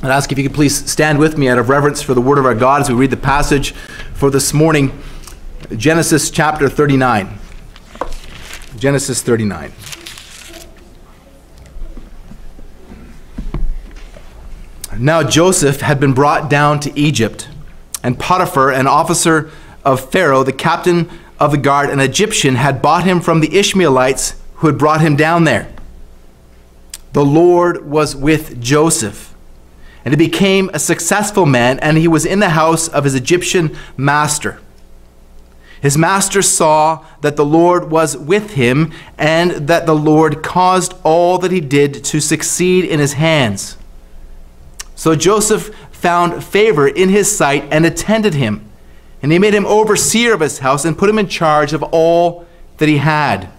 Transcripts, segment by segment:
I'd ask if you could please stand with me out of reverence for the word of our God as we read the passage for this morning, Genesis chapter 39. Genesis 39. Now Joseph had been brought down to Egypt, and Potiphar, an officer of Pharaoh, the captain of the guard, an Egyptian, had bought him from the Ishmaelites who had brought him down there. The Lord was with Joseph, and he became a successful man, and he was in the house of his Egyptian master. His master saw that the Lord was with him, and that the Lord caused all that he did to succeed in his hands. So Joseph found favor in his sight and attended him. And he made him overseer of his house and put him in charge of all that he had.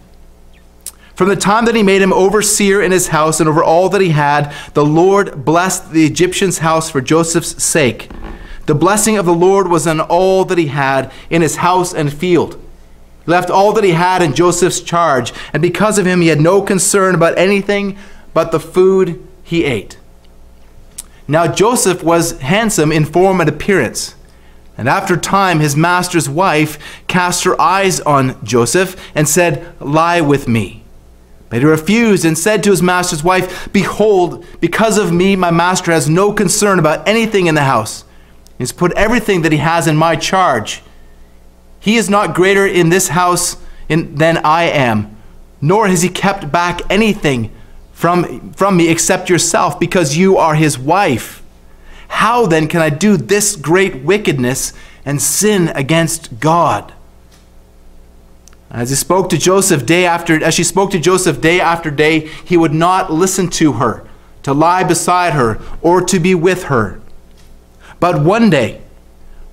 From the time that he made him overseer in his house and over all that he had, the Lord blessed the Egyptian's house for Joseph's sake. The blessing of the Lord was on all that he had in his house and field. He left all that he had in Joseph's charge, and because of him, he had no concern about anything but the food he ate. Now Joseph was handsome in form and appearance. And after time, his master's wife cast her eyes on Joseph and said, Lie with me. But he refused and said to his master's wife, Behold, because of me, my master has no concern about anything in the house. He has put everything that he has in my charge. He is not greater in this house in, than I am, nor has he kept back anything from, from me except yourself, because you are his wife. How then can I do this great wickedness and sin against God? As he spoke to Joseph day after as she spoke to Joseph day after day, he would not listen to her, to lie beside her, or to be with her. But one day,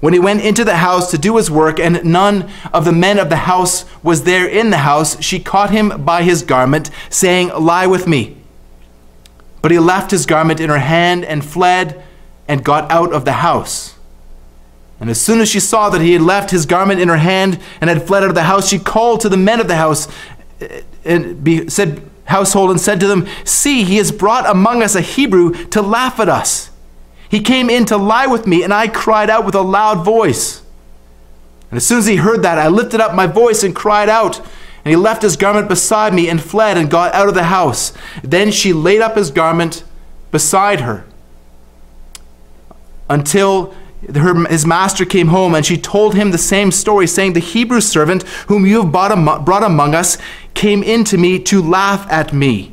when he went into the house to do his work, and none of the men of the house was there in the house, she caught him by his garment, saying, Lie with me. But he left his garment in her hand and fled and got out of the house. And as soon as she saw that he had left his garment in her hand and had fled out of the house, she called to the men of the house eh, and be, said, household and said to them, See, he has brought among us a Hebrew to laugh at us. He came in to lie with me, and I cried out with a loud voice. And as soon as he heard that, I lifted up my voice and cried out. And he left his garment beside me and fled and got out of the house. Then she laid up his garment beside her until her, his master came home, and she told him the same story, saying, The Hebrew servant whom you have brought, brought among us came in to me to laugh at me.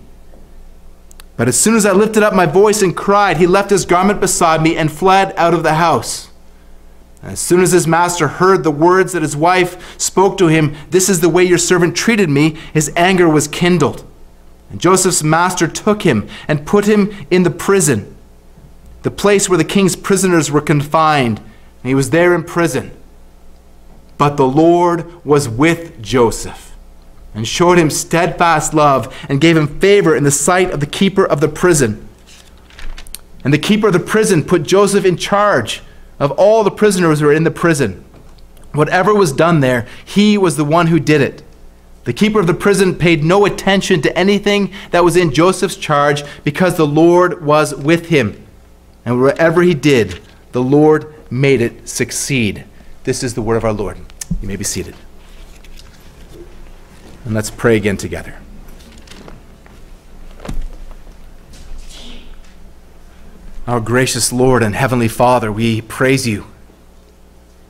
But as soon as I lifted up my voice and cried, he left his garment beside me and fled out of the house. As soon as his master heard the words that his wife spoke to him, This is the way your servant treated me, his anger was kindled. And Joseph's master took him and put him in the prison, the place where the king's prisoners were confined. And he was there in prison. But the Lord was with Joseph and showed him steadfast love and gave him favor in the sight of the keeper of the prison. And the keeper of the prison put Joseph in charge of all the prisoners who were in the prison. Whatever was done there, he was the one who did it. The keeper of the prison paid no attention to anything that was in Joseph's charge because the Lord was with him. And wherever he did, the Lord made it succeed. This is the word of our Lord. You may be seated. And let's pray again together. Our gracious Lord and Heavenly Father, we praise you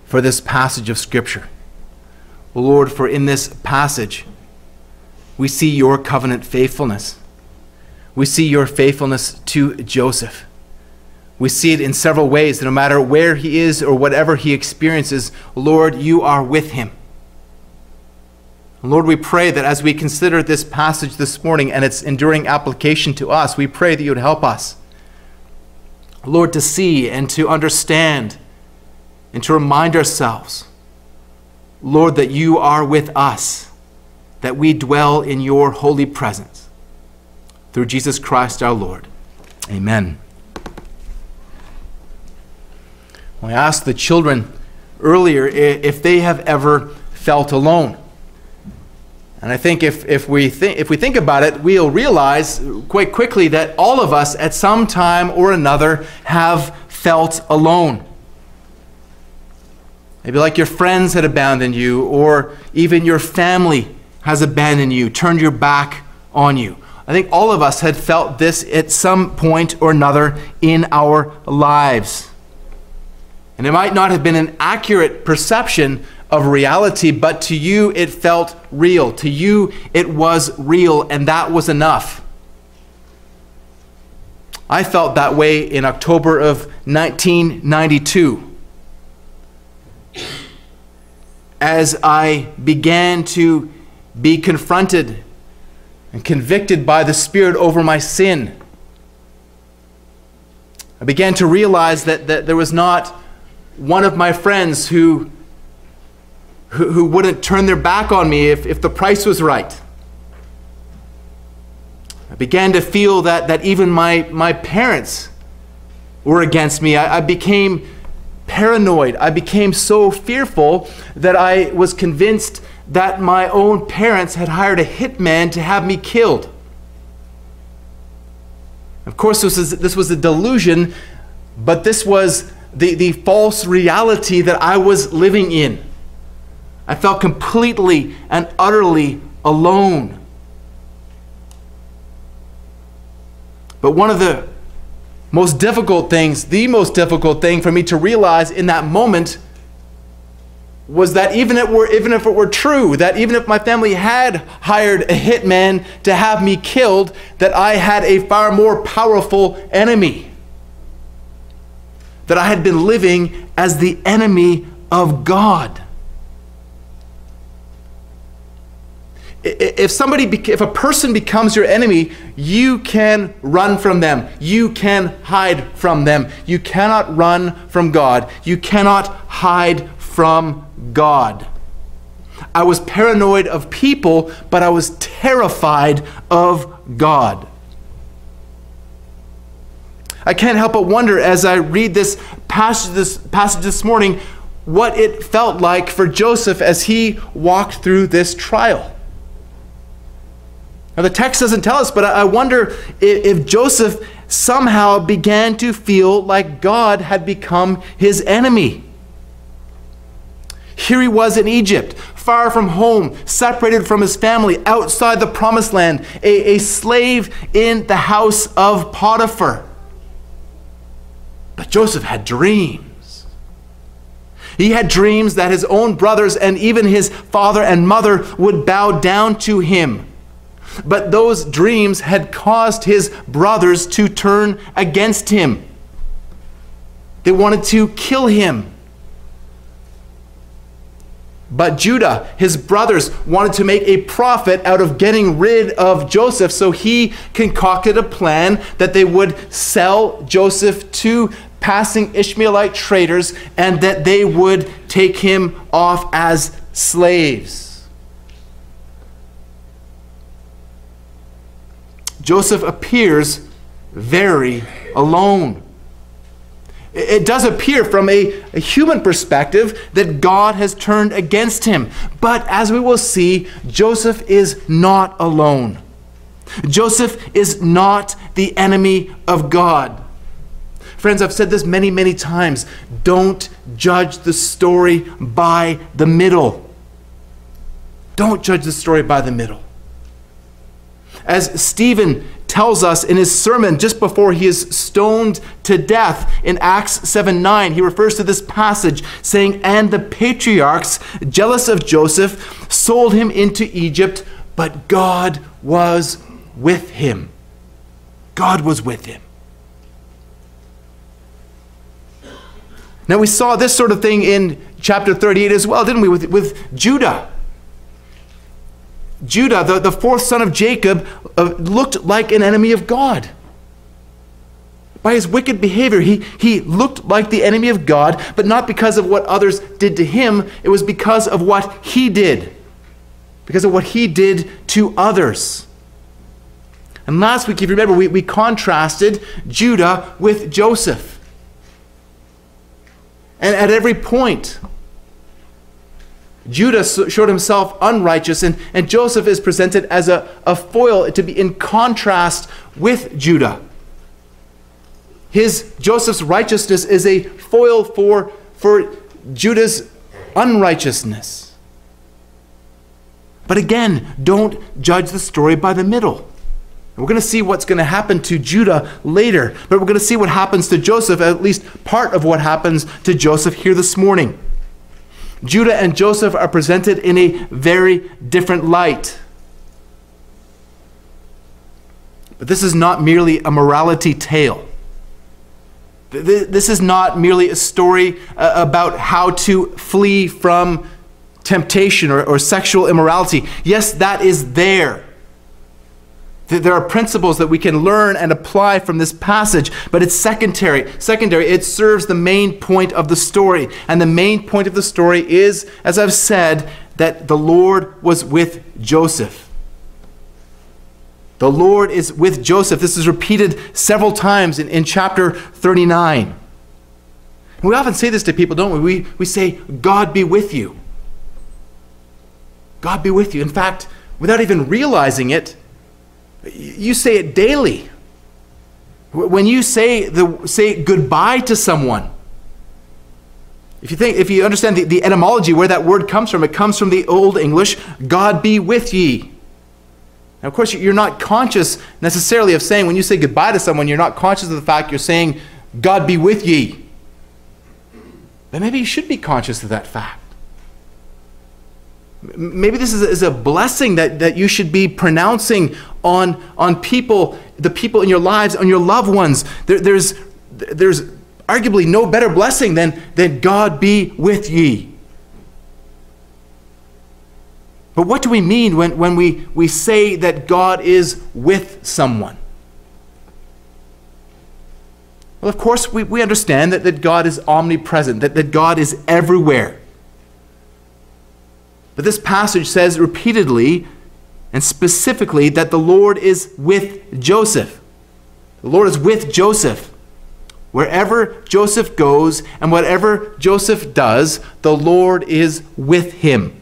for this passage of Scripture. Lord, for in this passage, we see your covenant faithfulness. We see your faithfulness to Joseph. We see it in several ways that no matter where he is or whatever he experiences, Lord, you are with him. Lord, we pray that as we consider this passage this morning and its enduring application to us, we pray that you would help us, Lord, to see and to understand and to remind ourselves, Lord, that you are with us, that we dwell in your holy presence. Through Jesus Christ our Lord. Amen. I asked the children earlier if they have ever felt alone. And I think if, if, we think if we think about it, we'll realize quite quickly that all of us at some time or another have felt alone. Maybe like your friends had abandoned you, or even your family has abandoned you, turned your back on you. I think all of us had felt this at some point or another in our lives. And it might not have been an accurate perception of reality, but to you it felt real. To you it was real, and that was enough. I felt that way in October of 1992 as I began to be confronted and convicted by the Spirit over my sin. I began to realize that, that there was not one of my friends who, who, who wouldn't turn their back on me if, if the price was right. I began to feel that, that even my, my parents were against me. I, I became paranoid. I became so fearful that I was convinced that my own parents had hired a hitman to have me killed. Of course, this was, this was a delusion, but this was the, the false reality that I was living in. I felt completely and utterly alone. But one of the most difficult things, the most difficult thing for me to realize in that moment was that even if, it were, even if it were true, that even if my family had hired a hitman to have me killed, that I had a far more powerful enemy. That I had been living as the enemy of God. If somebody, if a person becomes your enemy, you can run from them. You can hide from them. You cannot run from God. You cannot hide from God. I was paranoid of people, but I was terrified of God. I can't help but wonder as I read this passage this, passage this morning what it felt like for Joseph as he walked through this trial. Now, the text doesn't tell us, but I wonder if, if Joseph somehow began to feel like God had become his enemy. Here he was in Egypt, far from home, separated from his family, outside the promised land, a, a slave in the house of Potiphar. But Joseph had dreams. He had dreams that his own brothers and even his father and mother would bow down to him. But those dreams had caused his brothers to turn against him. They wanted to kill him. But Judah, his brothers, wanted to make a profit out of getting rid of Joseph, so he concocted a plan that they would sell Joseph to passing Ishmaelite traders and that they would take him off as slaves. Joseph appears very alone. It does appear from a, a, human perspective that God has turned against him. But as we will see, Joseph is not alone. Joseph is not the enemy of God. Friends, I've said this many, many times. Don't judge the story by the middle. Don't judge the story by the middle. As Stephen tells us in his sermon just before he is stoned to death in Acts 7 9. He refers to this passage saying, And the patriarchs, jealous of Joseph, sold him into Egypt, but God was with him. God was with him. Now, we saw this sort of thing in chapter 38 as well, didn't we, with, with Judah? Judah, the, the fourth son of Jacob, uh, looked like an enemy of God. By his wicked behavior, he, he looked like the enemy of God, but not because of what others did to him. It was because of what he did, because of what he did to others. And last week, if you remember, we, we contrasted Judah with Joseph. And at every point, Judah showed himself unrighteous, and, and Joseph is presented as a, a foil to be in contrast with Judah. His Joseph's righteousness is a foil for, for Judah's unrighteousness. But again, don't judge the story by the middle. We're going to see what's going to happen to Judah later, but we're going to see what happens to Joseph, at least part of what happens to Joseph here this morning. Judah and Joseph are presented in a very different light. But this is not merely a morality tale. This is not merely a story uh, about how to flee from temptation or, or sexual immorality. Yes, that is there. There are principles that we can learn and apply from this passage, but it's secondary. Secondary, it serves the main point of the story. And the main point of the story is, as I've said, that the Lord was with Joseph. The Lord is with Joseph. This is repeated several times in, in chapter 39. We often say this to people, don't we? we? We say, God be with you. God be with you. In fact, without even realizing it, you say it daily. When you say, the, say goodbye to someone, if you think, if you understand the, the etymology where that word comes from, it comes from the Old English, God be with ye. Now, of course, you're not conscious necessarily of saying, when you say goodbye to someone, you're not conscious of the fact you're saying, God be with ye. But maybe you should be conscious of that fact. Maybe this is a, is a blessing that, that you should be pronouncing on, on people, the people in your lives, on your loved ones. There, there's, there's arguably no better blessing than, than God be with ye. But what do we mean when, when we, we say that God is with someone? Well, of course, we, we understand that, that God is omnipresent, that, that God is everywhere. But this passage says repeatedly and specifically that the Lord is with Joseph. The Lord is with Joseph. Wherever Joseph goes and whatever Joseph does, the Lord is with him.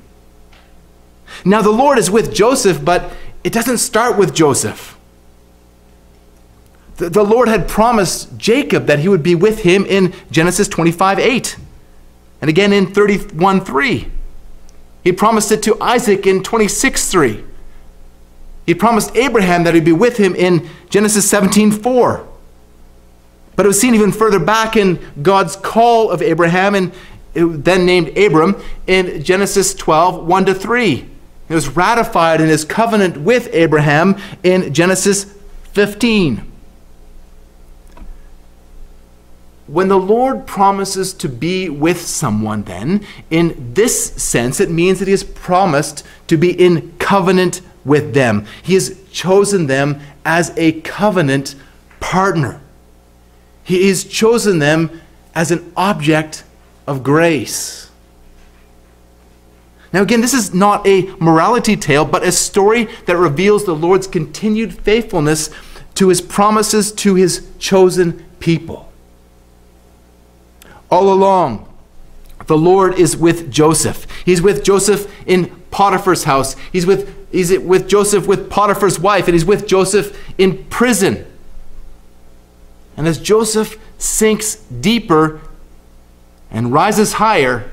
Now, the Lord is with Joseph, but it doesn't start with Joseph. The, the Lord had promised Jacob that he would be with him in Genesis 25 8, and again in 31 3. He promised it to Isaac in 26 3. He promised Abraham that he'd be with him in Genesis 17 4. But it was seen even further back in God's call of Abraham, and then named Abram, in Genesis 12 1 to 3. It was ratified in his covenant with Abraham in Genesis 15. When the Lord promises to be with someone, then, in this sense, it means that He has promised to be in covenant with them. He has chosen them as a covenant partner. He has chosen them as an object of grace. Now, again, this is not a morality tale, but a story that reveals the Lord's continued faithfulness to his promises to his chosen people. All along, the Lord is with Joseph. He's with Joseph in Potiphar's house. He's with, he's with Joseph with Potiphar's wife, and he's with Joseph in prison. And as Joseph sinks deeper and rises higher,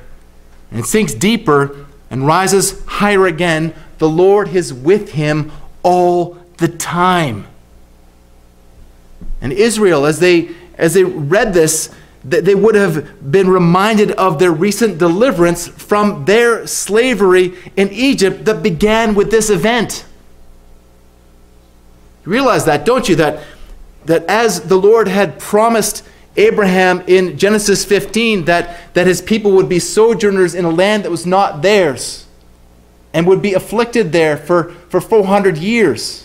and sinks deeper and rises higher again, the Lord is with him all the time. And Israel, as they as they read this, they would have been reminded of their recent deliverance from their slavery in Egypt that began with this event. You realize that, don't you? That, that as the Lord had promised Abraham in Genesis 15 that, that his people would be sojourners in a land that was not theirs and would be afflicted there for, for 400 years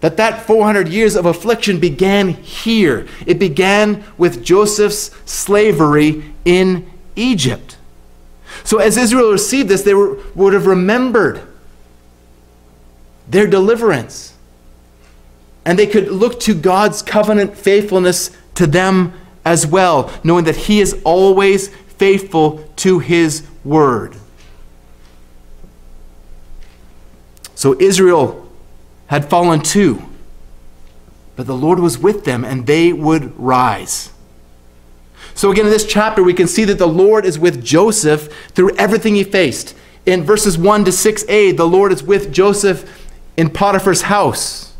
that that 400 years of affliction began here. It began with Joseph's slavery in Egypt. So as Israel received this, they were, would have remembered their deliverance. And they could look to God's covenant faithfulness to them as well, knowing that He is always faithful to his word. So Israel had fallen too, but the Lord was with them and they would rise. So, again, in this chapter, we can see that the Lord is with Joseph through everything he faced. In verses 1 to 6a, the Lord is with Joseph in Potiphar's house.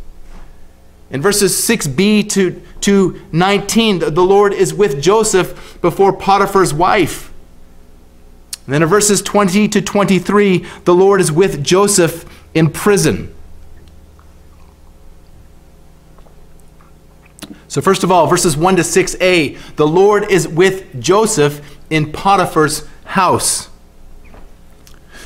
In verses 6b to, to 19, the Lord is with Joseph before Potiphar's wife. And then in verses 20 to 23, the Lord is with Joseph in prison. So, first of all, verses 1 to 6a, the Lord is with Joseph in Potiphar's house.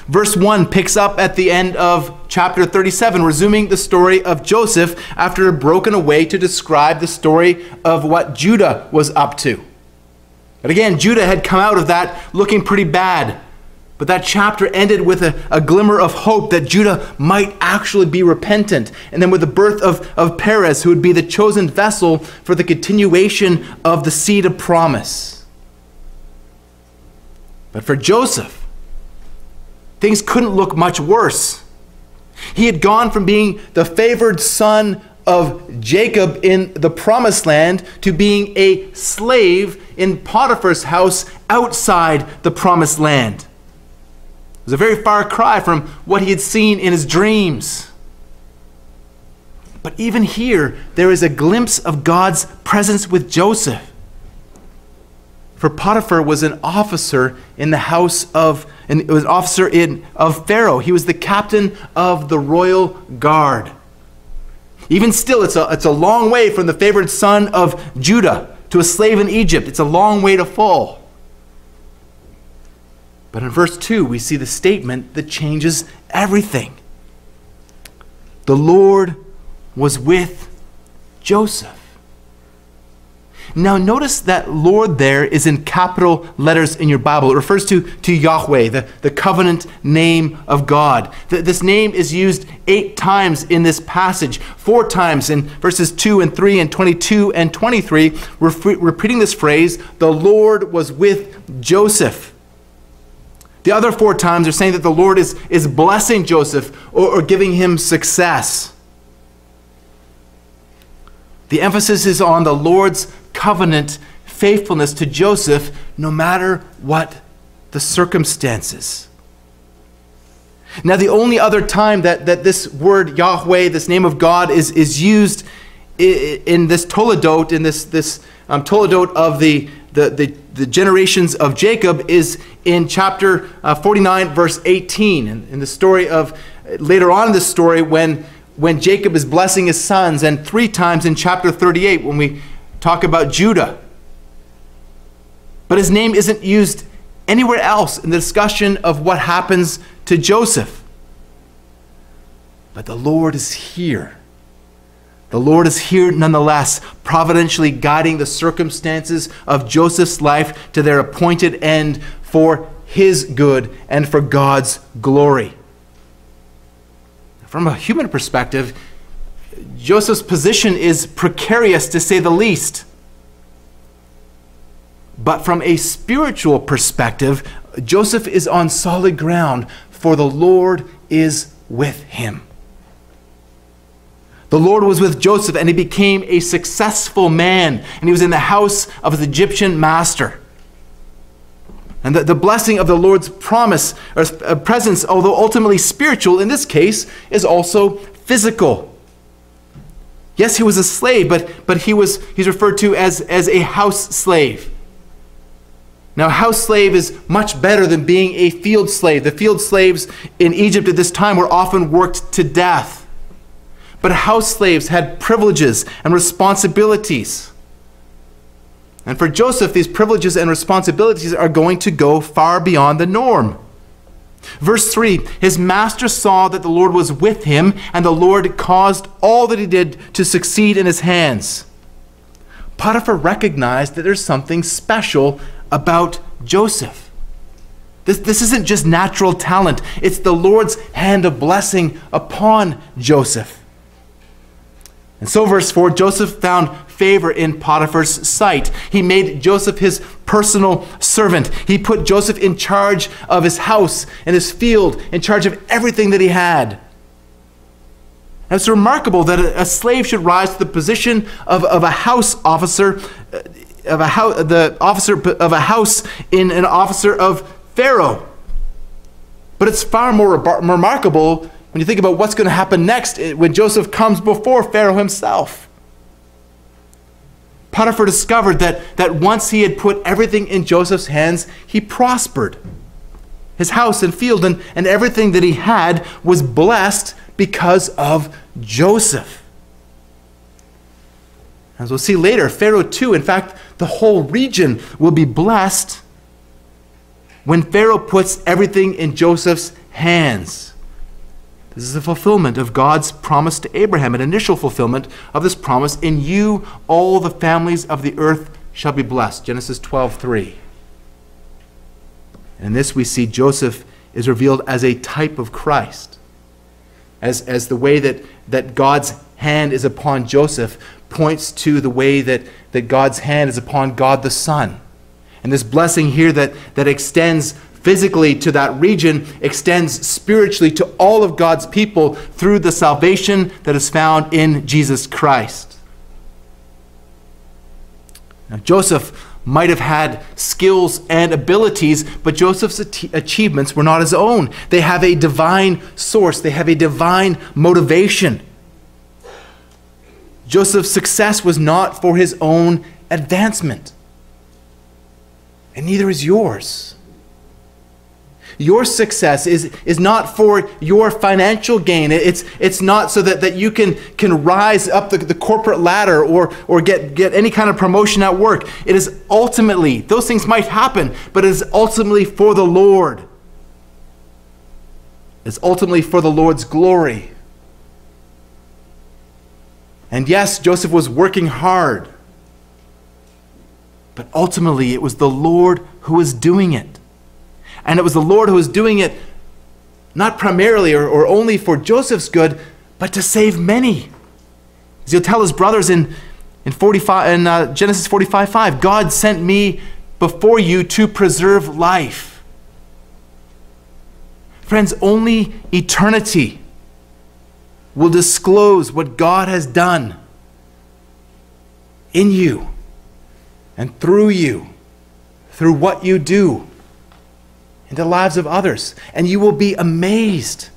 Verse 1 picks up at the end of chapter 37, resuming the story of Joseph after broken away to describe the story of what Judah was up to. But again, Judah had come out of that looking pretty bad. But that chapter ended with a, a glimmer of hope that Judah might actually be repentant. And then with the birth of, of Perez, who would be the chosen vessel for the continuation of the seed of promise. But for Joseph, things couldn't look much worse. He had gone from being the favored son of Jacob in the promised land to being a slave in Potiphar's house outside the promised land. It was a very far cry from what he had seen in his dreams. But even here, there is a glimpse of God's presence with Joseph. For Potiphar was an officer in the house of, it was an officer in, of Pharaoh. He was the captain of the royal guard. Even still, it's a, it's a long way from the favored son of Judah to a slave in Egypt. It's a long way to fall. But in verse 2, we see the statement that changes everything. The Lord was with Joseph. Now, notice that Lord there is in capital letters in your Bible. It refers to, to Yahweh, the, the covenant name of God. This name is used eight times in this passage, four times in verses 2 and 3 and 22 and 23, repeating this phrase, the Lord was with Joseph. The other four times are saying that the Lord is, is blessing Joseph or, or giving him success. The emphasis is on the Lord's covenant faithfulness to Joseph no matter what the circumstances. Now, the only other time that, that this word Yahweh, this name of God, is, is used in this Toledot, in this, this um, Toledot of the, the, the, the, generations of Jacob is in chapter uh, 49, verse 18. In, in the story of, later on in the story, when, when Jacob is blessing his sons, and three times in chapter 38 when we talk about Judah. But his name isn't used anywhere else in the discussion of what happens to Joseph. But the Lord is here the Lord is here nonetheless, providentially guiding the circumstances of Joseph's life to their appointed end for his good and for God's glory. From a human perspective, Joseph's position is precarious to say the least. But from a spiritual perspective, Joseph is on solid ground, for the Lord is with him. The Lord was with Joseph, and he became a successful man, and he was in the house of his Egyptian master. And the, the blessing of the Lord's promise or uh, presence, although ultimately spiritual, in this case, is also physical. Yes, he was a slave, but, but he was, he's referred to as, as a house slave. Now, house slave is much better than being a field slave. The field slaves in Egypt at this time were often worked to death. But house slaves had privileges and responsibilities. And for Joseph, these privileges and responsibilities are going to go far beyond the norm. Verse 3 His master saw that the Lord was with him, and the Lord caused all that he did to succeed in his hands. Potiphar recognized that there's something special about Joseph. This, this isn't just natural talent, it's the Lord's hand of blessing upon Joseph. And so, verse 4 Joseph found favor in Potiphar's sight. He made Joseph his personal servant. He put Joseph in charge of his house and his field, in charge of everything that he had. And it's remarkable that a, slave should rise to the position of, of a house officer, uh, of a house, the officer of a house in an officer of Pharaoh. But it's far more remarkable when you think about what's going to happen next when Joseph comes before Pharaoh himself. Potiphar discovered that, that once he had put everything in Joseph's hands, he prospered. His house and field and, and everything that he had was blessed because of Joseph. As we'll see later, Pharaoh too, in fact, the whole region will be blessed when Pharaoh puts everything in Joseph's hands. This is the fulfillment of God's promise to Abraham, an initial fulfillment of this promise. In you, all the families of the earth shall be blessed. Genesis 12 3. And in this, we see Joseph is revealed as a type of Christ, as, as the way that, that God's hand is upon Joseph points to the way that, that God's hand is upon God the Son. And this blessing here that, that extends physically to that region extends spiritually to all of God's people through the salvation that is found in Jesus Christ. Now, Joseph might have had skills and abilities, but Joseph's achievements were not his own. They have a divine source, they have a divine motivation. Joseph's success was not for his own advancement, and neither is yours. Your success is, is not for your financial gain. It's, it's not so that, that you can, can rise up the, the corporate ladder or, or get, get any kind of promotion at work. It is ultimately, those things might happen, but it is ultimately for the Lord. It's ultimately for the Lord's glory. And yes, Joseph was working hard, but ultimately it was the Lord who was doing it. And it was the Lord who was doing it not primarily or, or only for Joseph's good, but to save many. As he'll tell his brothers in, in, 45, in uh, Genesis 45 5, God sent me before you to preserve life. Friends, only eternity will disclose what God has done in you and through you, through what you do into the lives of others. And you will be amazed.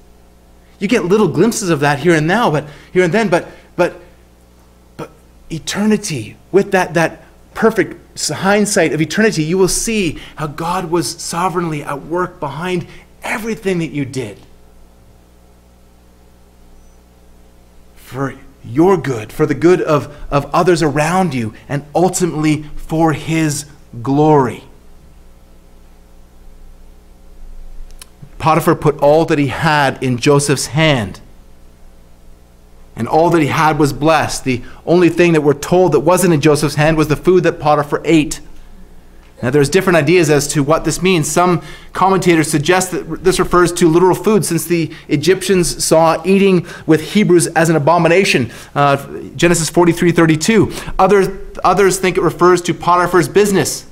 You get little glimpses of that here and now, but here and then, but but but eternity, with that that perfect hindsight of eternity, you will see how God was sovereignly at work behind everything that you did. For your good, for the good of, of others around you, and ultimately for His glory. Potiphar put all that he had in Joseph's hand. And all that he had was blessed. The only thing that we're told that wasn't in Joseph's hand was the food that Potiphar ate. Now, there's different ideas as to what this means. Some commentators suggest that this refers to literal food, since the Egyptians saw eating with Hebrews as an abomination. Uh, Genesis 43 32. Others, others think it refers to Potiphar's business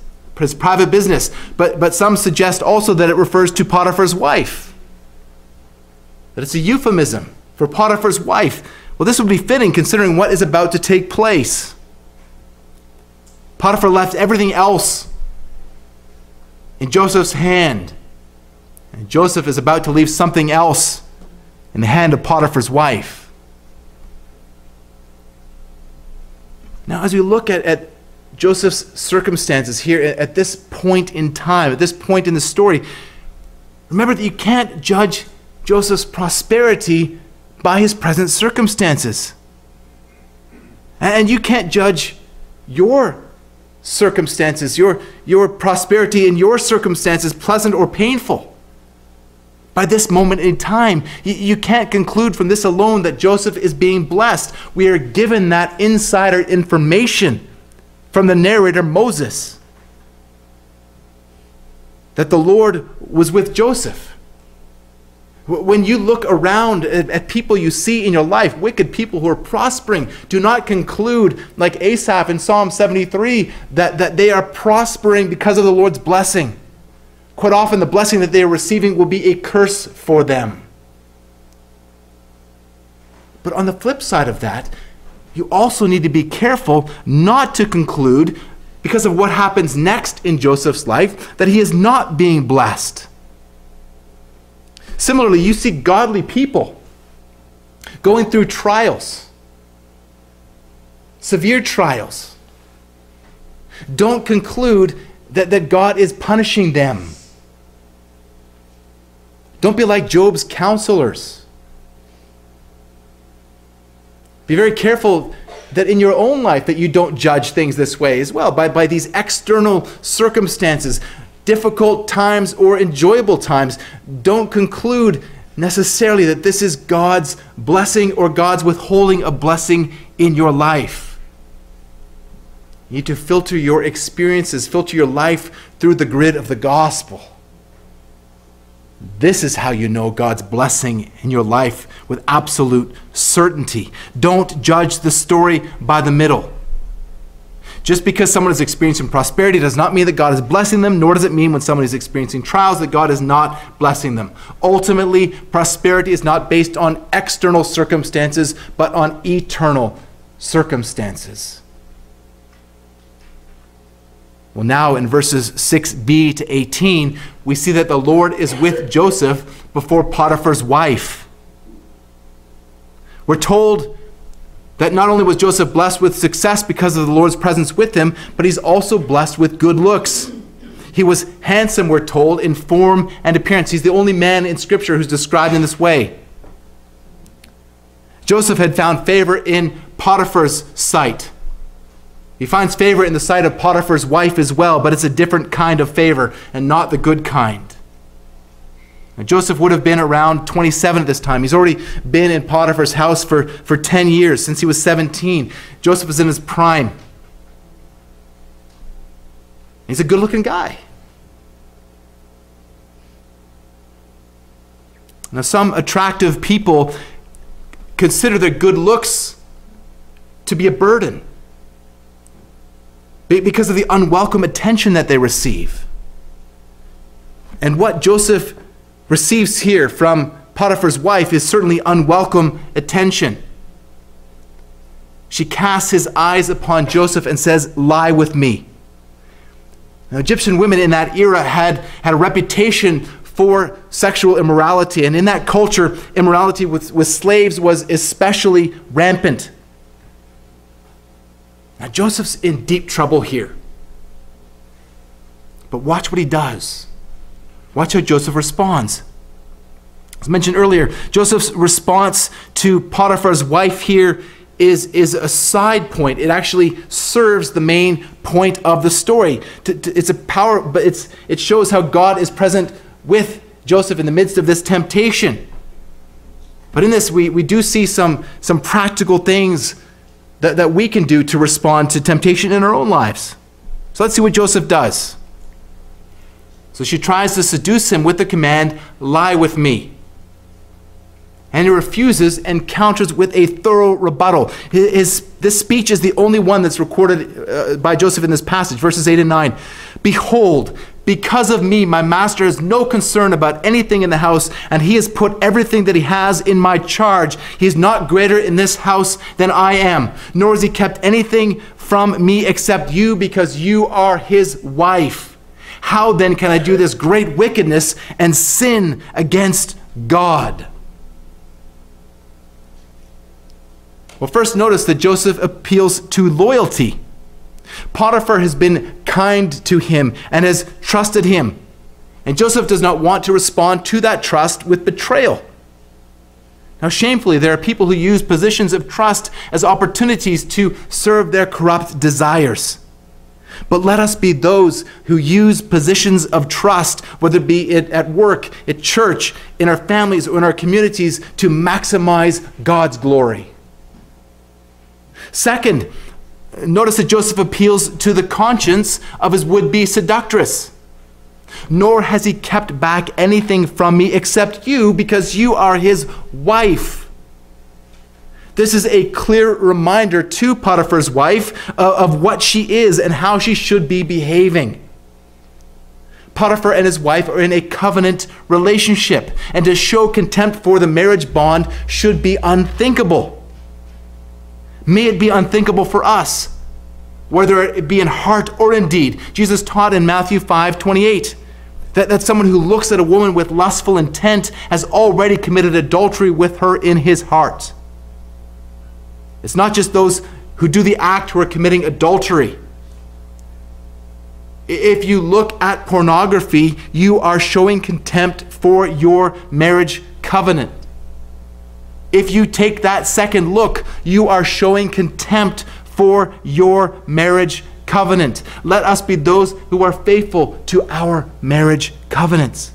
his private business. But, but some suggest also that it refers to Potiphar's wife. That it's a euphemism for Potiphar's wife. Well, this would be fitting considering what is about to take place. Potiphar left everything else in Joseph's hand. And Joseph is about to leave something else in the hand of Potiphar's wife. Now, as we look at, at Joseph's circumstances here at this point in time, at this point in the story, remember that you can't judge Joseph's prosperity by his present circumstances. And you can't judge your circumstances, your, your prosperity in your circumstances, pleasant or painful. By this moment in time, you, you can't conclude from this alone that Joseph is being blessed. We are given that insider information from the narrator Moses that the Lord was with Joseph. When you look around at people you see in your life, wicked people who are prospering, do not conclude, like Asaph in Psalm 73, that, that they are prospering because of the Lord's blessing. Quite often, the blessing that they are receiving will be a curse for them. But on the flip side of that, you also need to be careful not to conclude, because of what happens next in Joseph's life, that he is not being blessed. Similarly, you see godly people going through trials, severe trials. Don't conclude that, that God is punishing them. Don't be like Job's counselors. Be very careful that in your own life that you don't judge things this way as well by, by these external circumstances difficult times or enjoyable times don't conclude necessarily that this is God's blessing or God's withholding a blessing in your life. You need to filter your experiences, filter your life through the grid of the gospel. This is how you know God's blessing in your life with absolute certainty. Don't judge the story by the middle. Just because someone is experiencing prosperity does not mean that God is blessing them, nor does it mean when someone is experiencing trials that God is not blessing them. Ultimately, prosperity is not based on external circumstances, but on eternal circumstances. Well, now in verses 6b to 18, we see that the Lord is with Joseph before Potiphar's wife. We're told that not only was Joseph blessed with success because of the Lord's presence with him, but he's also blessed with good looks. He was handsome, we're told, in form and appearance. He's the only man in Scripture who's described in this way. Joseph had found favor in Potiphar's sight. He finds favor in the sight of Potiphar's wife as well, but it's a different kind of favor and not the good kind. Now, Joseph would have been around 27 at this time. He's already been in Potiphar's house for, for 10 years, since he was 17. Joseph is in his prime. He's a good looking guy. Now, some attractive people consider their good looks to be a burden because of the unwelcome attention that they receive. And what Joseph receives here from Potiphar's wife is certainly unwelcome attention. She casts his eyes upon Joseph and says, Lie with me. Now, Egyptian women in that era had, had a reputation for sexual immorality, and in that culture, immorality with, with slaves was especially rampant. Now, Joseph's in deep trouble here. But watch what he does. Watch how Joseph responds. As mentioned earlier, Joseph's response to Potiphar's wife here is, is a side point. It actually serves the main point of the story. It's a power, but it's, it shows how God is present with Joseph in the midst of this temptation. But in this, we, we do see some, some practical things that, that we can do to respond to temptation in our own lives. So let's see what Joseph does. So she tries to seduce him with the command, Lie with me. And he refuses and counters with a thorough rebuttal. His, this speech is the only one that's recorded uh, by Joseph in this passage, verses 8 and 9. Behold, because of me, my master has no concern about anything in the house, and he has put everything that he has in my charge. He is not greater in this house than I am, nor has he kept anything from me except you, because you are his wife. How then can I do this great wickedness and sin against God? Well, first notice that Joseph appeals to loyalty. Potiphar has been kind to him and has trusted him. And Joseph does not want to respond to that trust with betrayal. Now, shamefully, there are people who use positions of trust as opportunities to serve their corrupt desires. But let us be those who use positions of trust, whether it be at work, at church, in our families, or in our communities, to maximize God's glory. Second, notice that Joseph appeals to the conscience of his would be seductress. nor has he kept back anything from me except you, because you are his wife. This is a clear reminder to Potiphar's wife uh, of what she is and how she should be behaving. Potiphar and his wife are in a covenant relationship, and to show contempt for the marriage bond should be unthinkable. May it be unthinkable for us, whether it be in heart or in deed. Jesus taught in Matthew 5 28 that, that someone who looks at a woman with lustful intent has already committed adultery with her in his heart. It's not just those who do the act who are committing adultery. If you look at pornography, you are showing contempt for your marriage covenant. If you take that second look, you are showing contempt for your marriage covenant. Let us be those who are faithful to our marriage covenants.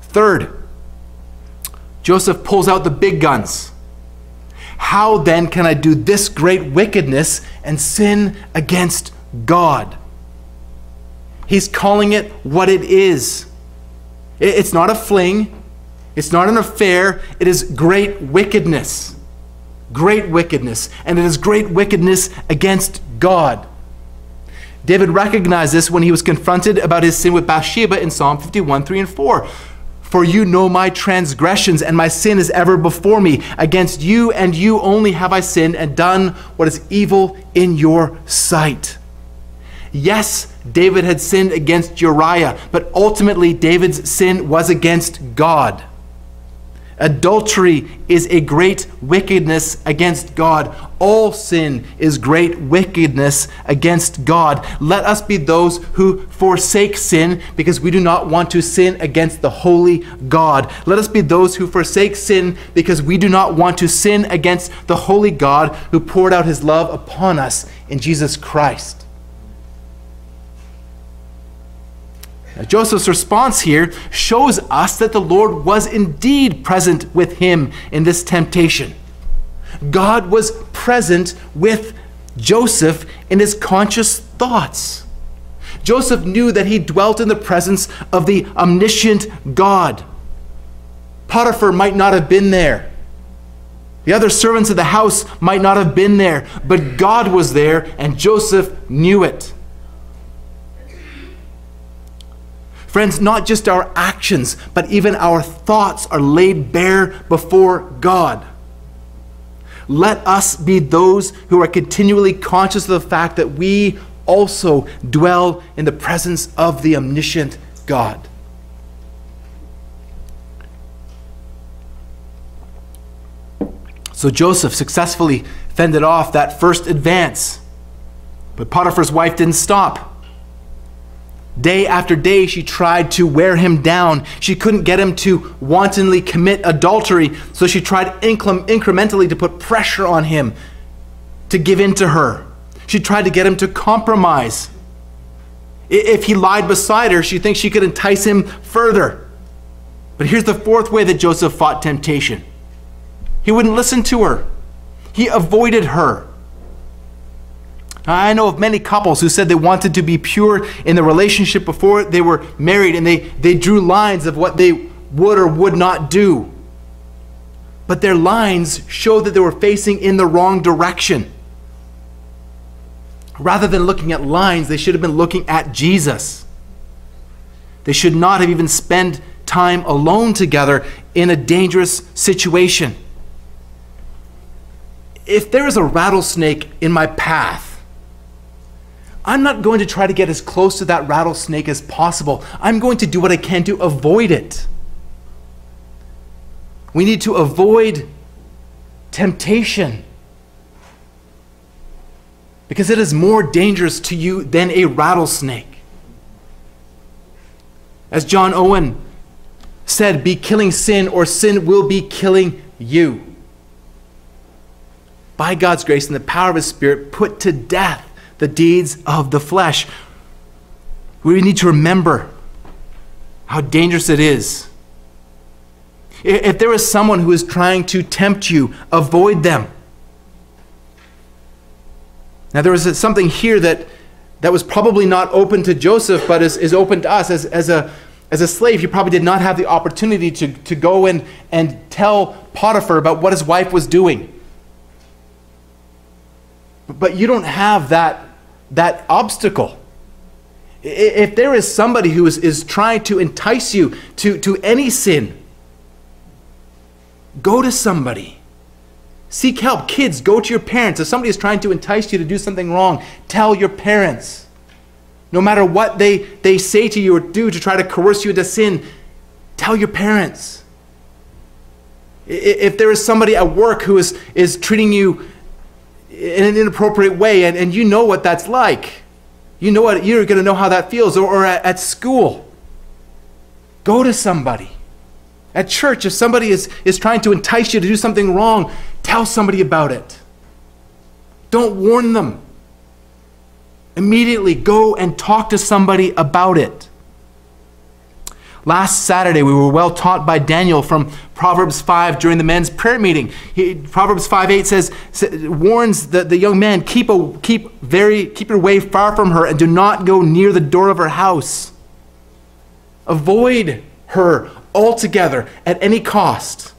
Third, Joseph pulls out the big guns. How then can I do this great wickedness and sin against God. He's calling it what it is. It's not a fling, it's not an affair, it is great wickedness. Great wickedness. And it is great wickedness against God. David recognized this when he was confronted about his sin with Bathsheba in Psalm 51 3 and 4. For you know my transgressions, and my sin is ever before me. Against you and you only have I sinned and done what is evil in your sight. Yes, David had sinned against Uriah, but ultimately David's sin was against God. Adultery is a great wickedness against God. All sin is great wickedness against God. Let us be those who forsake sin because we do not want to sin against the holy God. Let us be those who forsake sin because we do not want to sin against the holy God who poured out his love upon us in Jesus Christ. Joseph's response here shows us that the Lord was indeed present with him in this temptation. God was present with Joseph in his conscious thoughts. Joseph knew that he dwelt in the presence of the omniscient God. Potiphar might not have been there. The other servants of the house might not have been there, but God was there, and Joseph knew it. Friends, not just our actions, but even our thoughts are laid bare before God. Let us be those who are continually conscious of the fact that we also dwell in the presence of the omniscient God. So Joseph successfully fended off that first advance. But Potiphar's wife didn't stop. Day after day, she tried to wear him down. She couldn't get him to wantonly commit adultery, so she tried incrementally to put pressure on him to give in to her. She tried to get him to compromise. If he lied beside her, she thinks she could entice him further. But here's the fourth way that Joseph fought temptation he wouldn't listen to her, he avoided her. I know of many couples who said they wanted to be pure in the relationship before they were married, and they, they drew lines of what they would or would not do. But their lines showed that they were facing in the wrong direction. Rather than looking at lines, they should have been looking at Jesus. They should not have even spent time alone together in a dangerous situation. If there is a rattlesnake in my path, I'm not going to try to get as close to that rattlesnake as possible. I'm going to do what I can to avoid it. We need to avoid temptation because it is more dangerous to you than a rattlesnake. As John Owen said, be killing sin, or sin will be killing you. By God's grace and the power of His Spirit, put to death the deeds of the flesh. We need to remember how dangerous it is. If there is someone who is trying to tempt you, avoid them. Now, there is something here that that was probably not open to Joseph, but is, is open to us. As, as, a, as a slave, he probably did not have the opportunity to, to go and, and tell Potiphar about what his wife was doing. But you don't have that, that obstacle. If there is somebody who is, is trying to entice you to, to any sin, go to somebody. Seek help. Kids, go to your parents. If somebody is trying to entice you to do something wrong, tell your parents. No matter what they, they say to you or do to try to coerce you into sin, tell your parents. If there is somebody at work who is, is treating you in an inappropriate way and, and you know what that's like, you know what you're going to know how that feels, or, or at, at school, go to somebody. At church, if somebody is, is trying to entice you to do something wrong, tell somebody about it. Don't warn them. Immediately go and talk to somebody about it. Last Saturday, we were well taught by Daniel from Proverbs 5 during the men's prayer meeting. He, Proverbs 5 8 says, warns the, the young man, keep, a, keep, very, keep your way far from her and do not go near the door of her house. Avoid her altogether at any cost.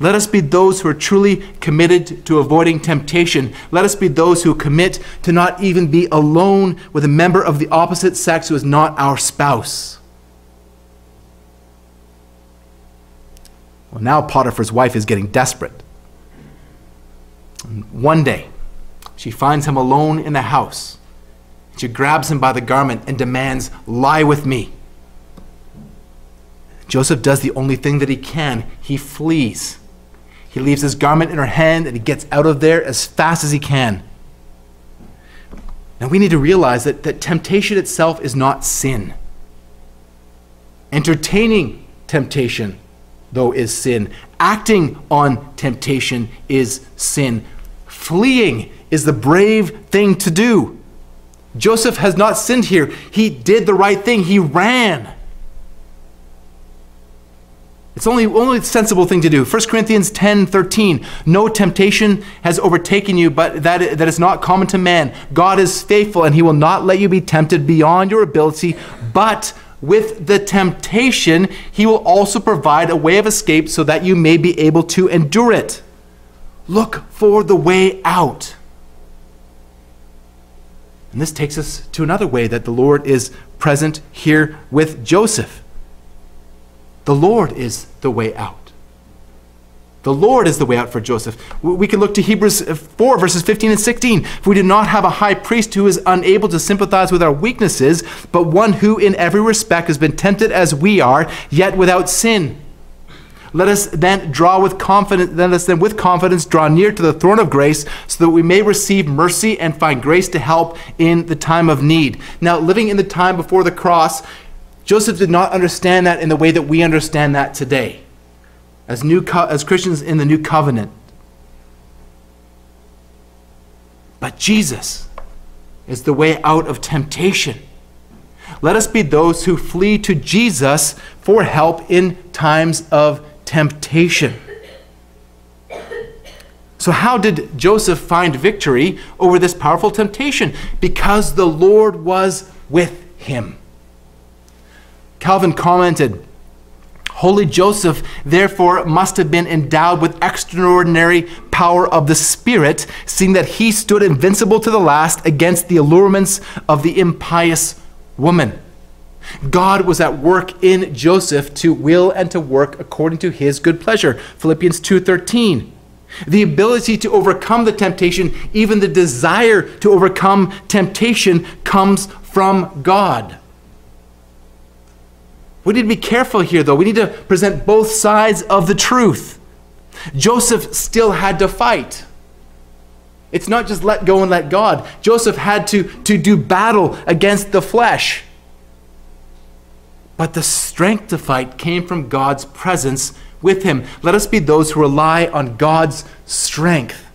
Let us be those who are truly committed to avoiding temptation. Let us be those who commit to not even be alone with a member of the opposite sex who is not our spouse. Well, now Potiphar's wife is getting desperate. And one day, she finds him alone in the house. She grabs him by the garment and demands, Lie with me. Joseph does the only thing that he can he flees. He leaves his garment in her hand and he gets out of there as fast as he can. Now we need to realize that, that temptation itself is not sin. Entertaining temptation, though, is sin. Acting on temptation is sin. Fleeing is the brave thing to do. Joseph has not sinned here. He did the right thing, he ran. It's only only sensible thing to do. 1 Corinthians 10 13. No temptation has overtaken you, but that, that is not common to man. God is faithful, and he will not let you be tempted beyond your ability, but with the temptation, he will also provide a way of escape so that you may be able to endure it. Look for the way out. And this takes us to another way that the Lord is present here with Joseph. The Lord is the way out. The Lord is the way out for Joseph. We can look to Hebrews uh, 4, verses 15 and 16. For we do not have a high priest who is unable to sympathize with our weaknesses, but one who in every respect has been tempted as we are, yet without sin. Let us then draw with confidence, let us then with confidence draw near to the throne of grace, so that we may receive mercy and find grace to help in the time of need. Now, living in the time before the cross, Joseph did not understand that in the way that we understand that today, as, new co- as Christians in the new covenant. But Jesus is the way out of temptation. Let us be those who flee to Jesus for help in times of temptation. So, how did Joseph find victory over this powerful temptation? Because the Lord was with him. Calvin commented, Holy Joseph, therefore, must have been endowed with extraordinary power of the Spirit, seeing that he stood invincible to the last against the allurements of the impious woman. God was at work in Joseph to will and to work according to his good pleasure. Philippians 2:13. The ability to overcome the temptation, even the desire to overcome temptation comes from God. We need to be careful here, though. We need to present both sides of the truth. Joseph still had to fight. It's not just let go and let God. Joseph had to, to do battle against the flesh. But the strength to fight came from God's presence with him. Let us be those who rely on God's strength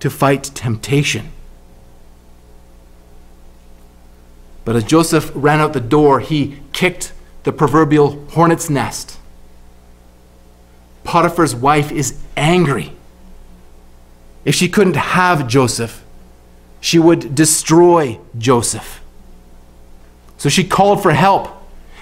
to fight temptation. But as Joseph ran out the door, he kicked the proverbial hornet's nest. Potiphar's wife is angry. If she couldn't have Joseph, she would destroy Joseph. So she called for help.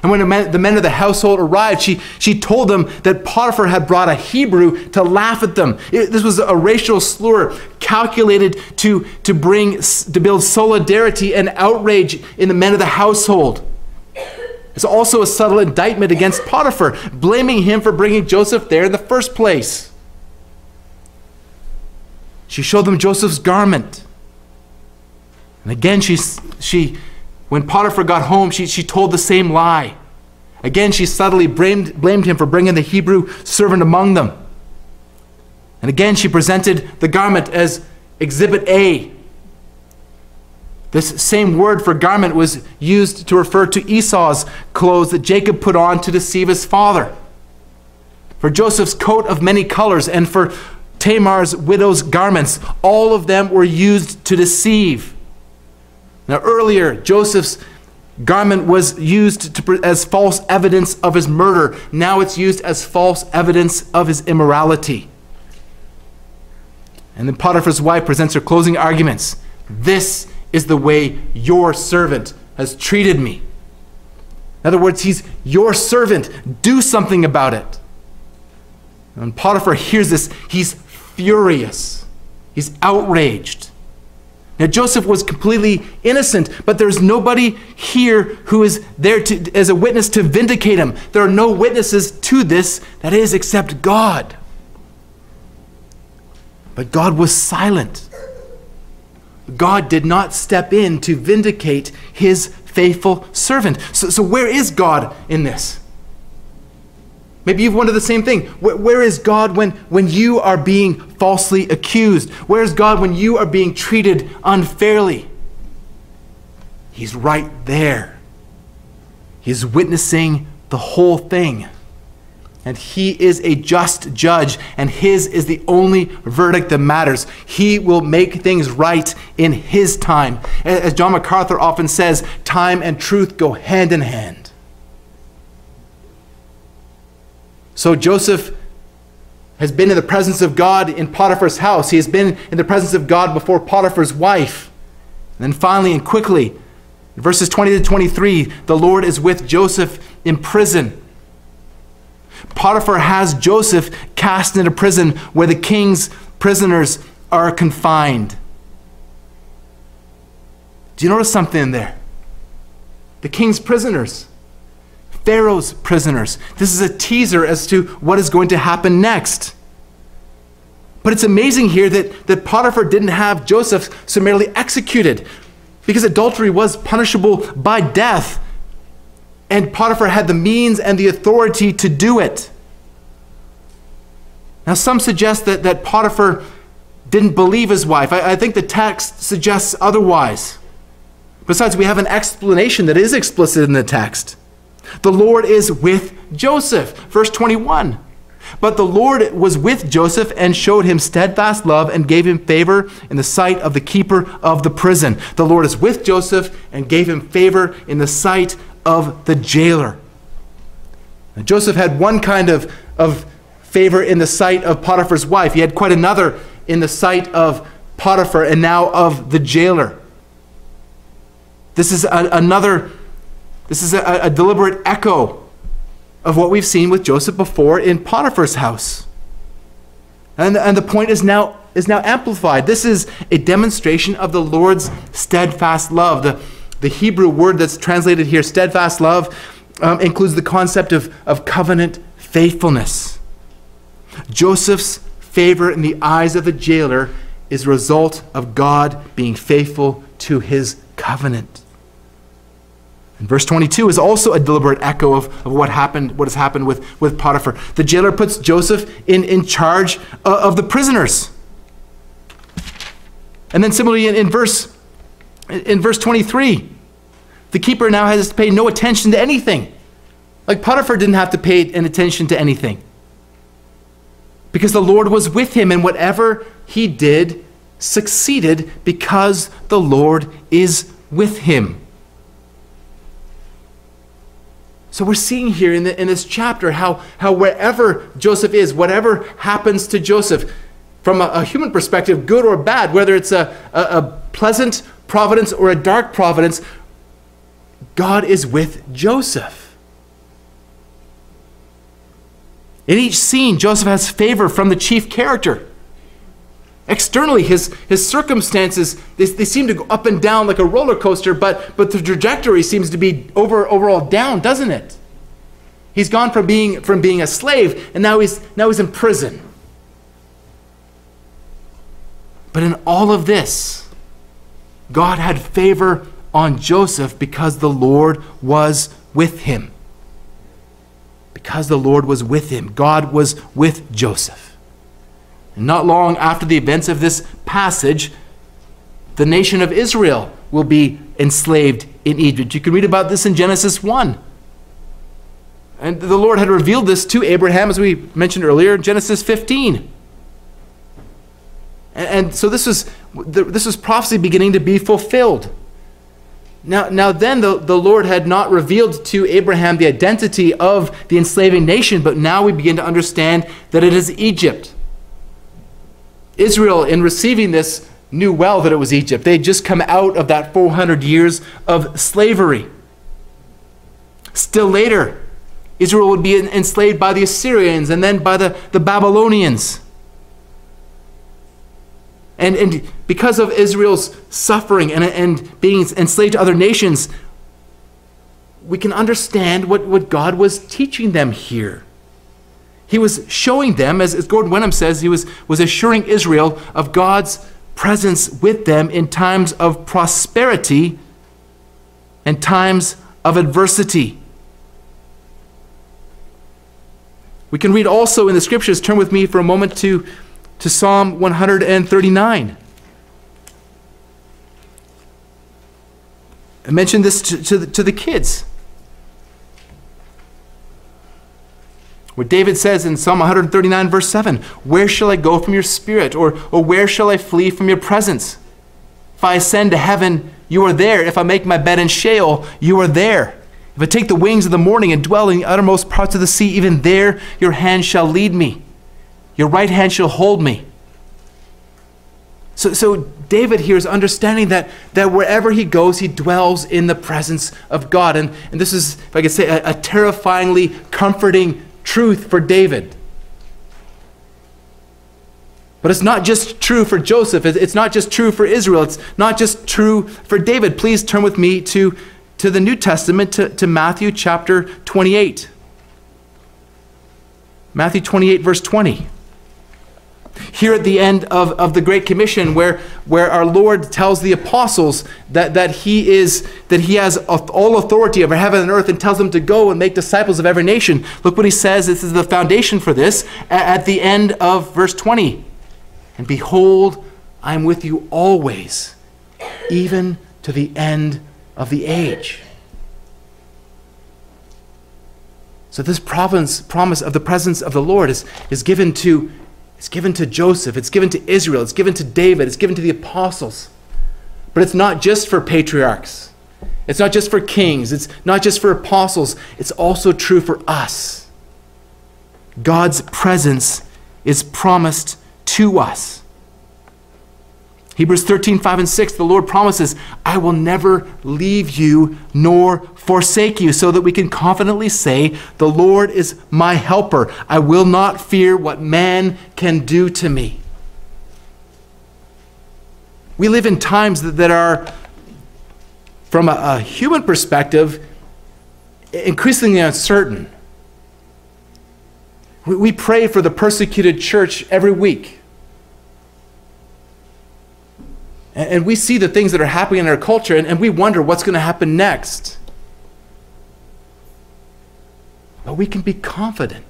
And when the men, of the household arrived, she, she told them that Potiphar had brought a Hebrew to laugh at them. It, this was a racial slur calculated to, to bring to build solidarity and outrage in the men of the household. It's also a subtle indictment against Potiphar, blaming him for bringing Joseph there in the first place. She showed them Joseph's garment. And again, she, she when Potiphar got home, she, she told the same lie. Again, she subtly blamed, blamed him for bringing the Hebrew servant among them. And again, she presented the garment as Exhibit A. This same word for garment was used to refer to Esau's clothes that Jacob put on to deceive his father. For Joseph's coat of many colors and for Tamar's widow's garments, all of them were used to deceive. Now, earlier, Joseph's garment was used to, as false evidence of his murder. Now it's used as false evidence of his immorality. And then Potiphar's wife presents her closing arguments. This is the way your servant has treated me. In other words, he's your servant. Do something about it. When Potiphar hears this, he's furious. He's outraged. Now, Joseph was completely innocent, but there's nobody here who is there to, as a witness to vindicate him. There are no witnesses to this, that is, except God. But God was silent. God did not step in to vindicate his faithful servant. So, so where is God in this? Maybe you've wondered the same thing. Where, where is God when, when you are being falsely accused? Where is God when you are being treated unfairly? He's right there. He's witnessing the whole thing. And he is a just judge, and his is the only verdict that matters. He will make things right in his time. As John MacArthur often says, time and truth go hand in hand. So Joseph has been in the presence of God in Potiphar's house. He has been in the presence of God before Potiphar's wife. And then finally and quickly, verses 20 to 23, the Lord is with Joseph in prison. Potiphar has Joseph cast into prison where the king's prisoners are confined. Do you notice something in there? The king's prisoners. Pharaoh's prisoners. This is a teaser as to what is going to happen next. But it's amazing here that, that Potiphar didn't have Joseph summarily executed because adultery was punishable by death. And Potiphar had the means and the authority to do it. Now, some suggest that, that Potiphar didn't believe his wife. I, I think the text suggests otherwise. Besides, we have an explanation that is explicit in the text. The Lord is with Joseph. Verse 21. But the Lord was with Joseph and showed him steadfast love and gave him favor in the sight of the keeper of the prison. The Lord is with Joseph and gave him favor in the sight of the jailer. Now, Joseph had one kind of, of favor in the sight of Potiphar's wife, he had quite another in the sight of Potiphar and now of the jailer. This is a, another this is a, a deliberate echo of what we've seen with Joseph before in Potiphar's house. And, and the point is now, is now amplified. This is a demonstration of the Lord's steadfast love. The, the Hebrew word that's translated here, steadfast love, um, includes the concept of, of covenant faithfulness. Joseph's favor in the eyes of the jailer is a result of God being faithful to his covenant. And verse 22 is also a deliberate echo of, of what happened, what has happened with, with Potiphar. The jailer puts Joseph in, in charge of, of the prisoners. And then similarly in, in, verse, in verse 23, the keeper now has to pay no attention to anything. Like Potiphar didn't have to pay an attention to anything. Because the Lord was with him, and whatever he did succeeded because the Lord is with him. So we're seeing here in, the, in this chapter how, how wherever Joseph is, whatever happens to Joseph, from a, a human perspective, good or bad, whether it's a, a, a pleasant providence or a dark providence, God is with Joseph. In each scene, Joseph has favor from the chief character. Externally, his, his circumstances, they, they seem to go up and down like a roller coaster, but, but the trajectory seems to be over, overall down, doesn't it? He's gone from being, from being a slave, and now he's, now he's in prison. But in all of this, God had favor on Joseph because the Lord was with him. Because the Lord was with him, God was with Joseph. And not long after the events of this passage, the nation of Israel will be enslaved in Egypt. You can read about this in Genesis 1. And the Lord had revealed this to Abraham, as we mentioned earlier, in Genesis 15. And, so this was, this was prophecy beginning to be fulfilled. Now, now then, the, the Lord had not revealed to Abraham the identity of the enslaving nation, but now we begin to understand that it is Egypt. Israel, in receiving this, knew well that it was Egypt. They had just come out of that 400 years of slavery. Still later, Israel would be enslaved by the Assyrians and then by the, the Babylonians. And, and because of Israel's suffering and, and being enslaved to other nations, we can understand what, what God was teaching them here. He was showing them, as, as Gordon Wenham says, he was, was assuring Israel of God's presence with them in times of prosperity and times of adversity. We can read also in the scriptures, turn with me for a moment to to Psalm 139. I mentioned this to, to, the, to the kids. Where David says in Psalm 139, verse 7, Where shall I go from your spirit? Or, or where shall I flee from your presence? If I ascend to heaven, you are there. If I make my bed in Sheol, you are there. If I take the wings of the morning and dwell in the uttermost parts of the sea, even there your hand shall lead me. Your right hand shall hold me. So, so David here is understanding that, that wherever he goes, he dwells in the presence of God. And, and this is, if I could say, a, a terrifyingly comforting truth for David. But it's not just true for Joseph. It's not just true for Israel. It's not just true for David. Please turn with me to, to the New Testament, to, to Matthew chapter 28. Matthew 28, verse 20 here at the end of, of the Great Commission, where, where our Lord tells the apostles that, that he is that he has all authority over heaven and earth and tells them to go and make disciples of every nation. Look what he says. This is the foundation for this at, the end of verse 20. And behold, I am with you always, even to the end of the age. So, this province, promise of the presence of the Lord is, is given to it's given to Joseph, it's given to Israel, it's given to David, it's given to the apostles. But it's not just for patriarchs, it's not just for kings, it's not just for apostles, it's also true for us. God's presence is promised to us. Hebrews 13, 5 and 6, the Lord promises, I will never leave you nor forsake you, so that we can confidently say, The Lord is my helper. I will not fear what man can do to me. We live in times that, that are, from a, a human perspective, increasingly uncertain. We, we pray for the persecuted church every week. And we see the things that are happening in our culture, and, we wonder what's going to happen next. But we can be confident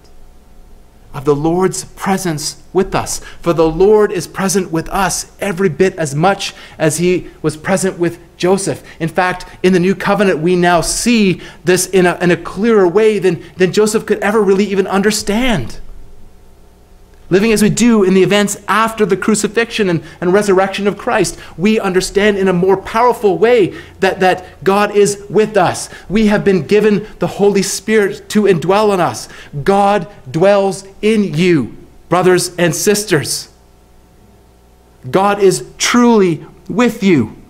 of the Lord's presence with us. For the Lord is present with us every bit as much as he was present with Joseph. In fact, in the new covenant, we now see this in a, in a clearer way than, than Joseph could ever really even understand living as we do in the events after the crucifixion and, and resurrection of Christ, we understand in a more powerful way that, that God is with us. We have been given the Holy Spirit to indwell in us. God dwells in you, brothers and sisters. God is truly with you.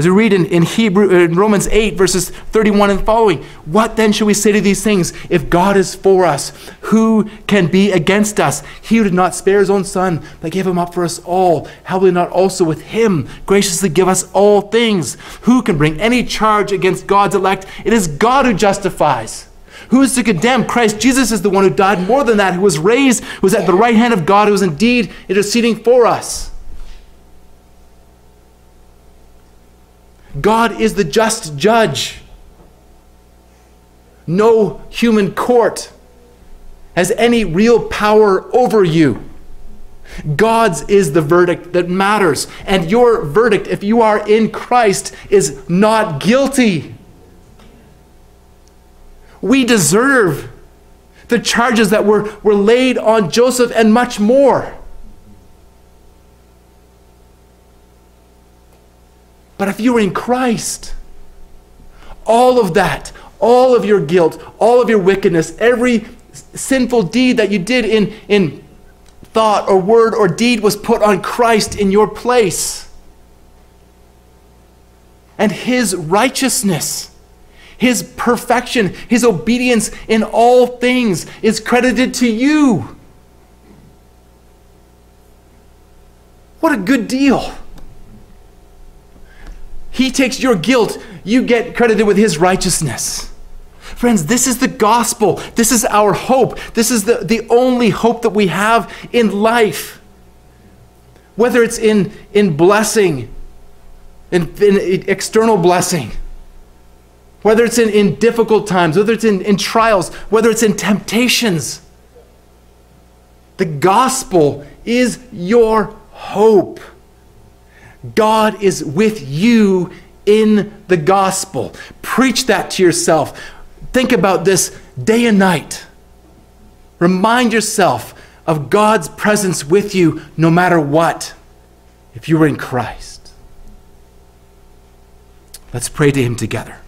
As we read in, in Hebrew uh, in Romans 8, verses 31 and following, what then should we say to these things? If God is for us, who can be against us? He who did not spare his own son, but gave him up for us all, how will he not also with him graciously give us all things? Who can bring any charge against God's elect? It is God who justifies. Who is to condemn? Christ Jesus is the one who died more than that, who was raised, who was at the right hand of God, who is indeed interceding for us. God is the just judge. No human court has any real power over you. God's is the verdict that matters. And your verdict, if you are in Christ, is not guilty. We deserve the charges that were, were laid on Joseph and much more. But if you are in Christ, all of that, all of your guilt, all of your wickedness, every sinful deed that you did in, in thought or word or deed was put on Christ in your place. And his righteousness, his perfection, his obedience in all things is credited to you. What a good deal. He takes your guilt, you get credited with his righteousness. Friends, this is the gospel. This is our hope. This is the, the only hope that we have in life. Whether it's in, in blessing, in, in external blessing, whether it's in, in difficult times, whether it's in, in trials, whether it's in temptations. The gospel is your hope. God is with you in the gospel. Preach that to yourself. Think about this day and night. Remind yourself of God's presence with you no matter what, if you are in Christ. Let's pray to Him together.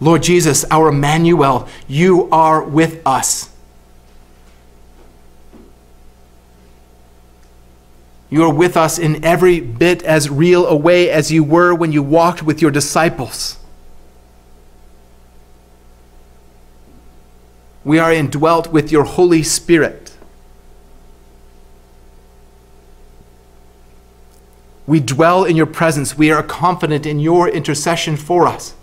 Lord Jesus, our Emmanuel, you are with us. You are with us in every bit as real a way as you were when you walked with your disciples. We are indwelt with your Holy Spirit. We dwell in your presence. We are confident in your intercession for us.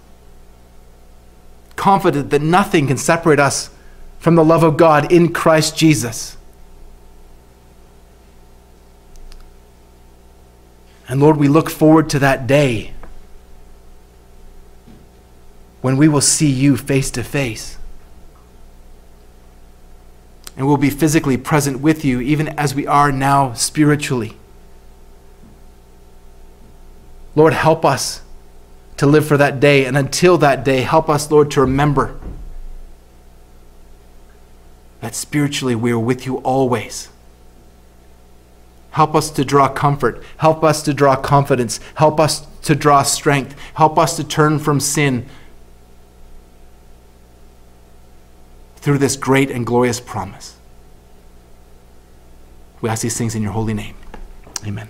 Confident that nothing can separate us from the love of God in Christ Jesus. And Lord, we look forward to that day when we will see you face to face. And we'll be physically present with you, even as we are now spiritually. Lord, help us to live for that day. And until that day, help us, Lord, to remember that spiritually we are with you always. Help us to draw comfort. Help us to draw confidence. Help us to draw strength. Help us to turn from sin through this great and glorious promise. We ask these things in your holy name. Amen.